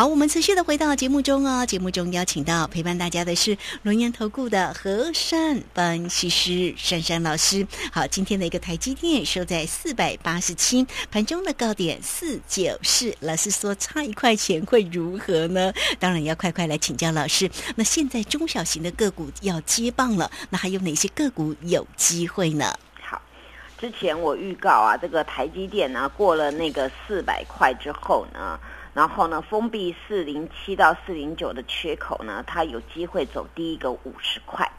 好，我们持续的回到节目中哦。节目中邀请到陪伴大家的是龙岩投顾的和善分析师珊珊老师。好，今天的一个台积电收在四百八十七，盘中的高点四九四。老师说差一块钱会如何呢？当然要快快来请教老师。那现在中小型的个股要接棒了，那还有哪些个股有机会呢？好，之前我预告啊，这个台积电呢过了那个四百块之后呢。然后呢，封闭四零七到四零九的缺口呢，它有机会走第一个五十块。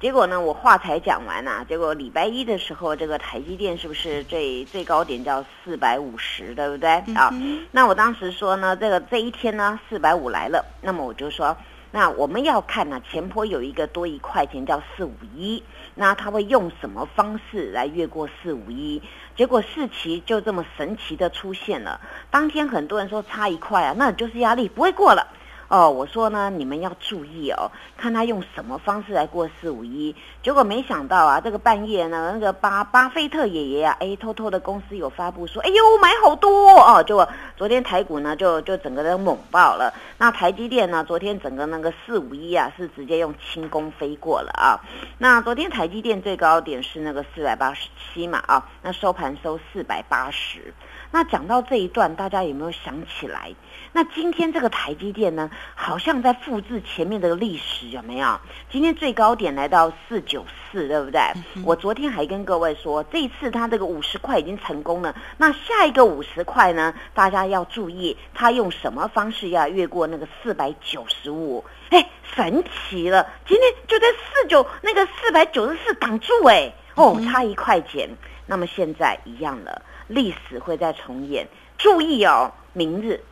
结果呢，我话才讲完呐，结果礼拜一的时候，这个台积电是不是最最高点叫四百五十，对不对啊？那我当时说呢，这个这一天呢，四百五来了，那么我就说。那我们要看呢，前坡有一个多一块钱叫四五一，那他会用什么方式来越过四五一？结果四期就这么神奇的出现了。当天很多人说差一块啊，那就是压力不会过了。哦，我说呢，你们要注意哦，看他用什么方式来过四五一。结果没想到啊，这个半夜呢，那个巴巴菲特爷爷啊，哎，偷偷的公司有发布说，哎呦，买好多哦。结果昨天台股呢，就就整个都猛爆了。那台积电呢，昨天整个那个四五一啊，是直接用轻功飞过了啊。那昨天台积电最高点是那个四百八十七嘛啊，那收盘收四百八十。那讲到这一段，大家有没有想起来？那今天这个台积电呢，好像在复制前面这个历史，有没有？今天最高点来到四九四，对不对？我昨天还跟各位说，这一次它这个五十块已经成功了。那下一个五十块呢？大家要注意，它用什么方式要越过那个四百九十五？哎，神奇了！今天就在四九那个四百九十四挡住，哎，哦，差一块钱。那么现在一样了，历史会再重演。注意哦，明日。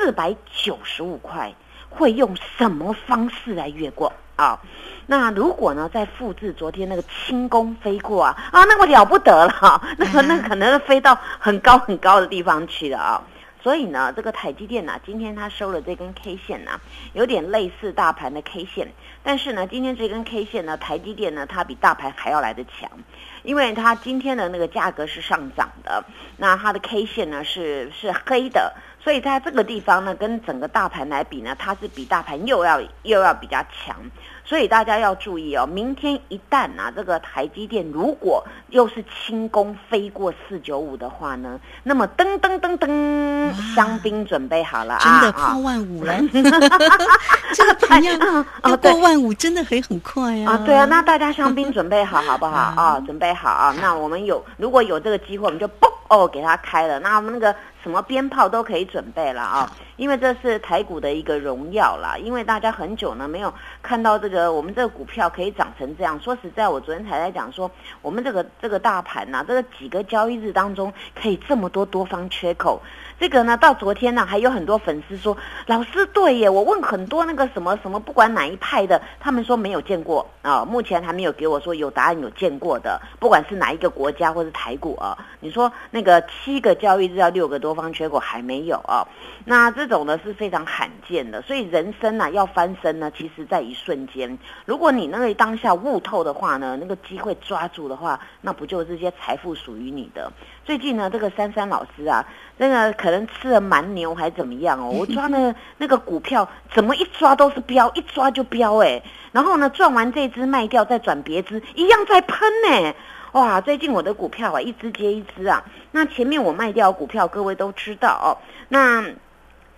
四百九十五块会用什么方式来越过啊？那如果呢，再复制昨天那个轻功飞过啊啊，那个了不得了，那个 那可能飞到很高很高的地方去了啊。所以呢，这个台积电呢，今天它收了这根 K 线呢，有点类似大盘的 K 线，但是呢，今天这根 K 线呢，台积电呢，它比大盘还要来得强，因为它今天的那个价格是上涨的，那它的 K 线呢是是黑的。所以在这个地方呢，跟整个大盘来比呢，它是比大盘又要又要比较强。所以大家要注意哦，明天一旦啊，这个台积电如果又是轻功飞过四九五的话呢，那么噔噔噔噔，香槟准备好了啊，真的破万五了，这个盘要要过万五，真的可以很快啊。啊，对啊，那大家香槟准备好好不好啊？准备好啊，那我们有如果有这个机会，我们就嘣哦给它开了，那我们那个。什么鞭炮都可以准备了啊！因为这是台股的一个荣耀啦。因为大家很久呢没有看到这个我们这个股票可以涨成这样。说实在，我昨天才在讲说，我们这个这个大盘呐，这个几个交易日当中可以这么多多方缺口。这个呢，到昨天呢，还有很多粉丝说，老师对耶，我问很多那个什么什么，不管哪一派的，他们说没有见过啊，目前还没有给我说有答案有见过的，不管是哪一个国家或是台股啊，你说那个七个交易日要六个多方缺口还没有啊，那这种呢是非常罕见的，所以人生呢要翻身呢，其实在一瞬间，如果你那个当下悟透的话呢，那个机会抓住的话，那不就这些财富属于你的？最近呢，这个珊珊老师啊。那个可能吃了蛮牛还怎么样哦？我抓那那个股票，怎么一抓都是飙，一抓就飙哎！然后呢，赚完这只卖掉，再转别只，一样在喷呢！哇，最近我的股票啊，一只接一只啊。那前面我卖掉股票，各位都知道哦。那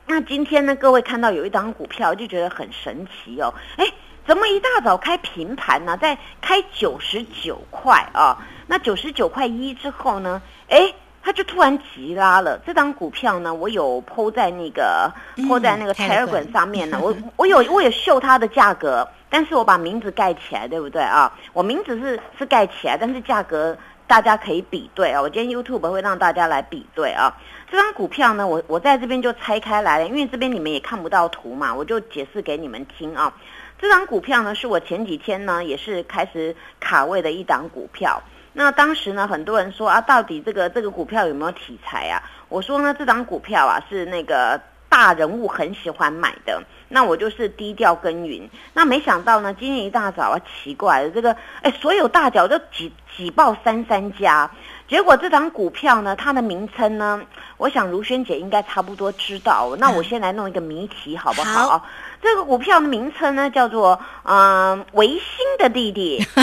那今天呢，各位看到有一张股票，就觉得很神奇哦。哎，怎么一大早开平盘呢？在开九十九块啊？那九十九块一之后呢？哎。它就突然急拉了，这张股票呢，我有抛在那个抛在那个台尔滚上面呢，我 我有我有秀它的价格，但是我把名字盖起来，对不对啊？我名字是是盖起来，但是价格大家可以比对啊。我今天 YouTube 会让大家来比对啊。这张股票呢，我我在这边就拆开来了，因为这边你们也看不到图嘛，我就解释给你们听啊。这张股票呢，是我前几天呢也是开始卡位的一档股票。那当时呢，很多人说啊，到底这个这个股票有没有题材啊？我说呢，这张股票啊是那个大人物很喜欢买的，那我就是低调耕耘。那没想到呢，今天一大早啊，奇怪了，这个哎，所有大脚都挤挤爆三三家。结果这档股票呢，它的名称呢，我想如萱姐应该差不多知道。那我先来弄一个谜题好不好？好这个股票的名称呢，叫做嗯维新的弟弟。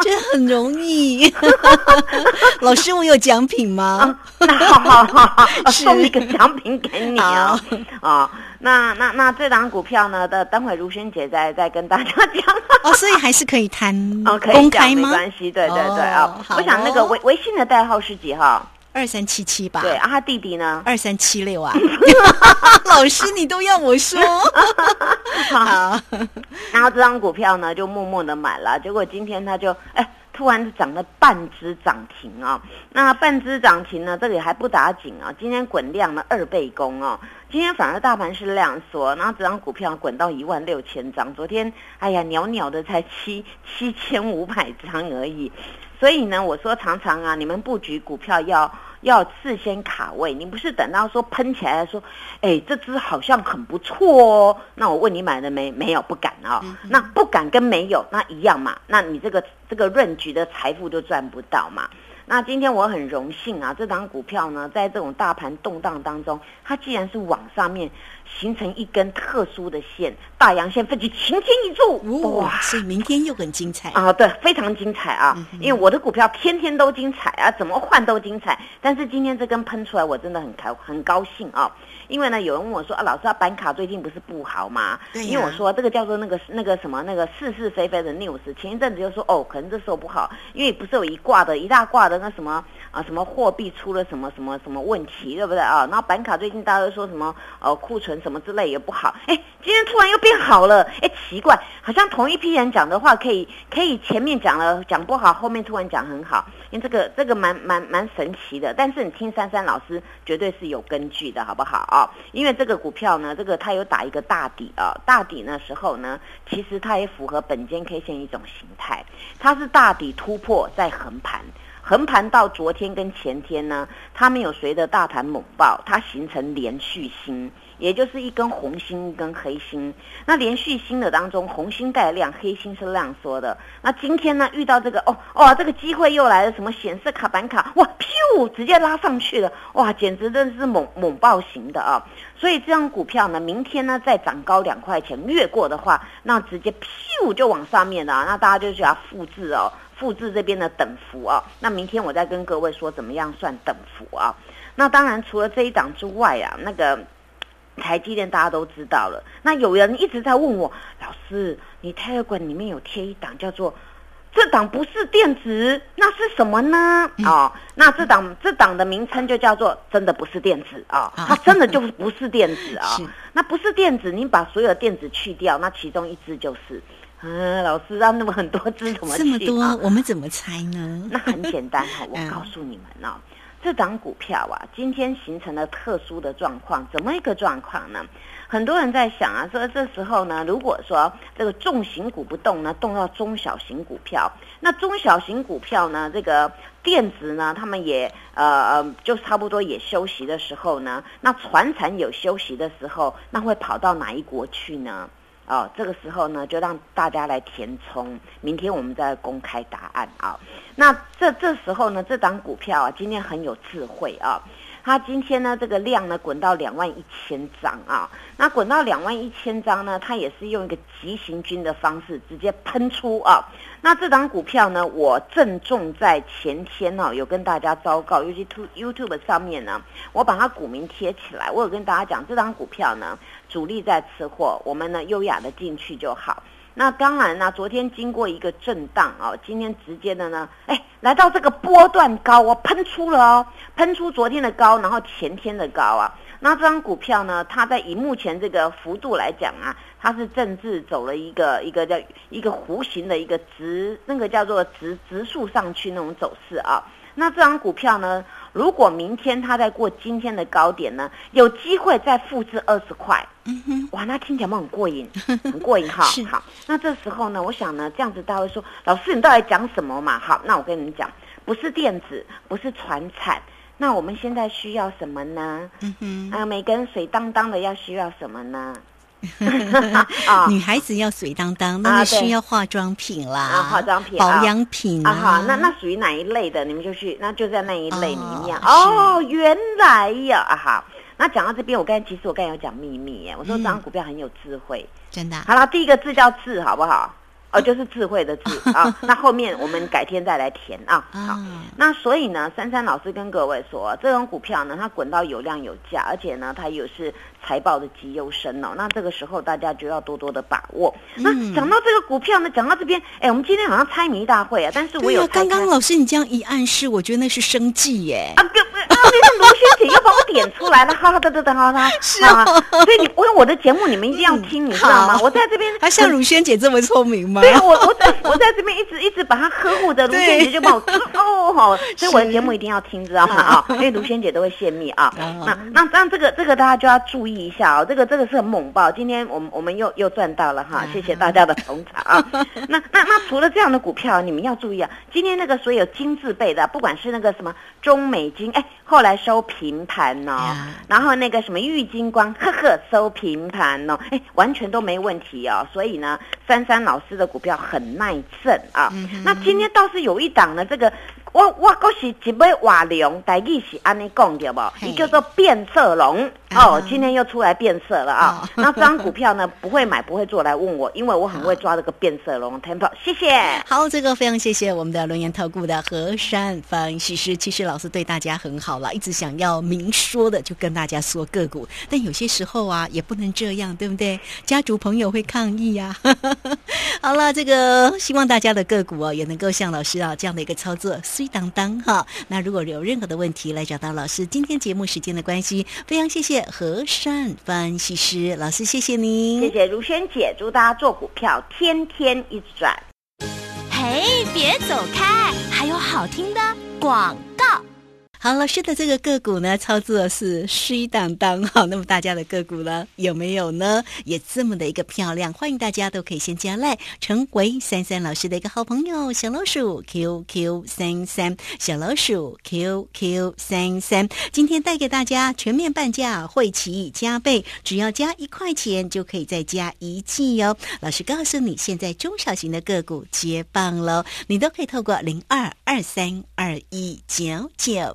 这很容易。老师，我有奖品吗？那好好好 送一个奖品给你啊好！啊，那那那这档股票呢的，等会如萱姐再再跟大家讲。哦，所以还是可以谈哦，可以公讲开吗？没关系，对对对啊哦。好我想那个哦微微信的代号是几号？二三七七吧。对，啊，他弟弟呢？二三七六啊。老师，你都要我说。好，然后这张股票呢，就默默的买了，结果今天它就哎。突然涨了半只涨停啊、那半只涨停呢，这里还不打紧啊，今天滚量了二倍攻哦，今天反而大盘是量缩，然后这张股票滚到一万六千张，昨天哎呀袅袅的才七七千五百张而已，所以呢，我说常常啊，你们布局股票要要事先卡位，你不是等到说喷起来说，哎，这只好像很不错哦，那我问你买了没？没有，不敢哦、嗯那不敢跟没有那一样嘛，那你这个这个润局的财富就赚不到嘛。那今天我很荣幸啊，这档股票呢，在这种大盘动荡当中，它既然是往上面形成一根特殊的线，大阳线分起擎天一柱，哇，所以明天又很精彩。啊，对，非常精彩啊！嗯因为我的股票天天都精彩啊，怎么换都精彩。但是今天这根喷出来，我真的很开很高兴啊！因为呢，有人问我说啊，老师，啊，板卡最近不是不好吗？因为我说这个叫做那个那个什么那个是是非非的 news，前一阵子就说哦，可能这时候不好，因为不是有一挂的一大挂的那什么啊什么货币出了什么什么什么问题，对不对啊？然后板卡最近大家都说什么呃库存什么之类也不好，哎，今天突然又变好了，哎，奇怪，好像同一批人讲的话可以可以前面讲了讲不好，后面突然讲很好，因为这个这个蛮蛮蛮神奇的。但是你听珊珊老师绝对是有根据的，好不好啊？因为这个股票呢，这个它有打一个大底啊，大底那时候呢，其实它也符合本间 K 线一种形态，它是大底突破再横盘。横盘到昨天跟前天呢，它没有随着大盘猛爆，它形成连续星，也就是一根红星一根黑星。那连续星的当中，红星带量，黑星是量缩的。那今天呢，遇到这个哦哦，这个机会又来了，什么显示卡板卡，哇，噗，直接拉上去了，哇，简直真的是猛猛爆型的啊！所以这张股票呢，明天呢再涨高两块钱，越过的话，那直接噗就往上面了，那大家就需要复制哦。复制这边的等幅啊，那明天我再跟各位说怎么样算等幅啊。那当然除了这一档之外啊，那个台积电大家都知道了。那有人一直在问我，老师，你 Telegram 里面有贴一档叫做这档不是电子，那是什么呢？哦，那这档这档的名称就叫做真的不是电子啊，啊它真的就是不是电子啊 是。那不是电子，你把所有的电子去掉，那其中一只就是。嗯，老师让那么很多只怎么去、啊？这么多，我们怎么猜呢？那很简单哈、我 嗯告诉你们哦，这档股票啊，今天形成了特殊的状况，怎么一个状况呢？很多人在想啊，说这时候呢，如果说这个重型股不动呢，动到中小型股票，那中小型股票呢，这个电子呢，他们也呃呃，就差不多也休息的时候呢，那船产有休息的时候，那会跑到哪一国去呢？哦，这个时候呢，就让大家来填充，明天我们再公开答案啊。那这这时候呢，这张股票啊，今天很有智慧啊。它今天呢，这个量呢滚到两万一千张啊，那滚到两万一千张呢，它也是用一个急行军的方式直接喷出啊。那这档股票呢，我郑重在前天呢、有跟大家昭告，尤其 YouTube 上面呢，我把它股名贴起来，我有跟大家讲，这档股票呢，主力在吃货，我们呢优雅的进去就好。那当然呢，昨天经过一个震荡哦，今天直接的呢，哎，来到这个波段高我，喷出了哦，喷出昨天的高，然后前天的高啊。那这张股票呢，它在以目前这个幅度来讲啊，它是正式走了一个一个叫一个弧形的一个直，那个叫做直直数上去那种走势啊。那这张股票呢，如果明天它再过今天的高点呢，有机会再复制二十块。嗯哼，哇，那听起来很过瘾，很过瘾哈。好，那这时候呢，我想呢，这样子大家会说，老师你到底讲什么嘛？好，那我跟你们讲，不是电子，不是船产，那我们现在需要什么呢？嗯哼，啊、每个人水当当的要需要什么呢？啊女孩子要水当当，那啊对么需要化妆品啦，啊化妆品保啊养品啊好，那那属于哪一类的？你们就去，那就在那一类里面。哦哦，原来呀，啊好。那讲到这边，我刚才其实我刚才有讲秘密耶，我说嗯这张股票很有智慧。真的啊好了，第一个字叫智，好不好？哦，就是智慧的智啊。那后面我们改天再来填啊。好。啊，那所以呢，珊珊老师跟各位说，这种股票呢，它滚到有量有价，而且呢，它又是财报的绩优生哦。那这个时候大家就要多多的把握。那嗯讲到这个股票呢，讲到这边，哎，我们今天好像猜谜大会啊，但是我有刚刚老师你这样一暗示，我觉得那是生计耶。啊，对，啊，那是卢萱姐又把我点出来了，好好的，等等，好好，是哦好啊所以你，我我的节目你们一定要听，你知道吗？我在这边，还像如萱姐这么聪明吗？对啊，我我在我在这边一直一直把她呵护着，卢对萱姐就帮我哦好，所以我的节目一定要听，知道吗？啊，因为卢萱姐都会泄密啊。哦那那那这个这个大家就要注意一下哦，这个这个是很猛爆，今天我们我们又又赚到了哈，谢谢大家的捧场啊。那那那除了这样的股票，你们要注意啊，今天那个所有金字辈的，不管是那个什么中美金，哎，后来收平盘哦呀，然后那个什么玉金光，呵呵，收平盘哦，哎，完全都没问题哦。所以呢，珊珊老师的股票很耐震啊。那今天倒是有一档呢，这个我我我是一尾瓦龙，台语是安尼讲对不？嘿伊叫做变色龙啊哦，今天又出来变色了啊。哦 那这张股票呢，不会买不会做来问我，因为我很会抓这个变色龙 temple。谢谢。好，这个非常谢谢我们的轮研投顾的何山分析师。其实老师对大家很好了，一直想要明说的就跟大家说个股，但有些时候啊也不能这样，对不对？家族朋友会抗议呀、好了，这个希望大家的个股啊也能够像老师啊这样的一个操作，虽当当哈。那如果有任何的问题来找到老师，今天节目时间的关系，非常谢谢和善分析师老师，谢谢您，谢谢如萱姐，祝大家做股票天天一直赚。嘿，别走开，还有好听的广告。好，老师的这个个股呢，操作是虚当当哈。那么大家的个股呢，有没有呢？也这么的一个漂亮，欢迎大家都可以先加赖，成为三三老师的一个好朋友，小老鼠 QQ 三三，小老鼠 QQ 三三。今天带给大家全面半价，会期加倍，只要加一块钱就可以再加一季哦。老师告诉你，现在中小型的个股接棒喽，你都可以透过零二二三二一九九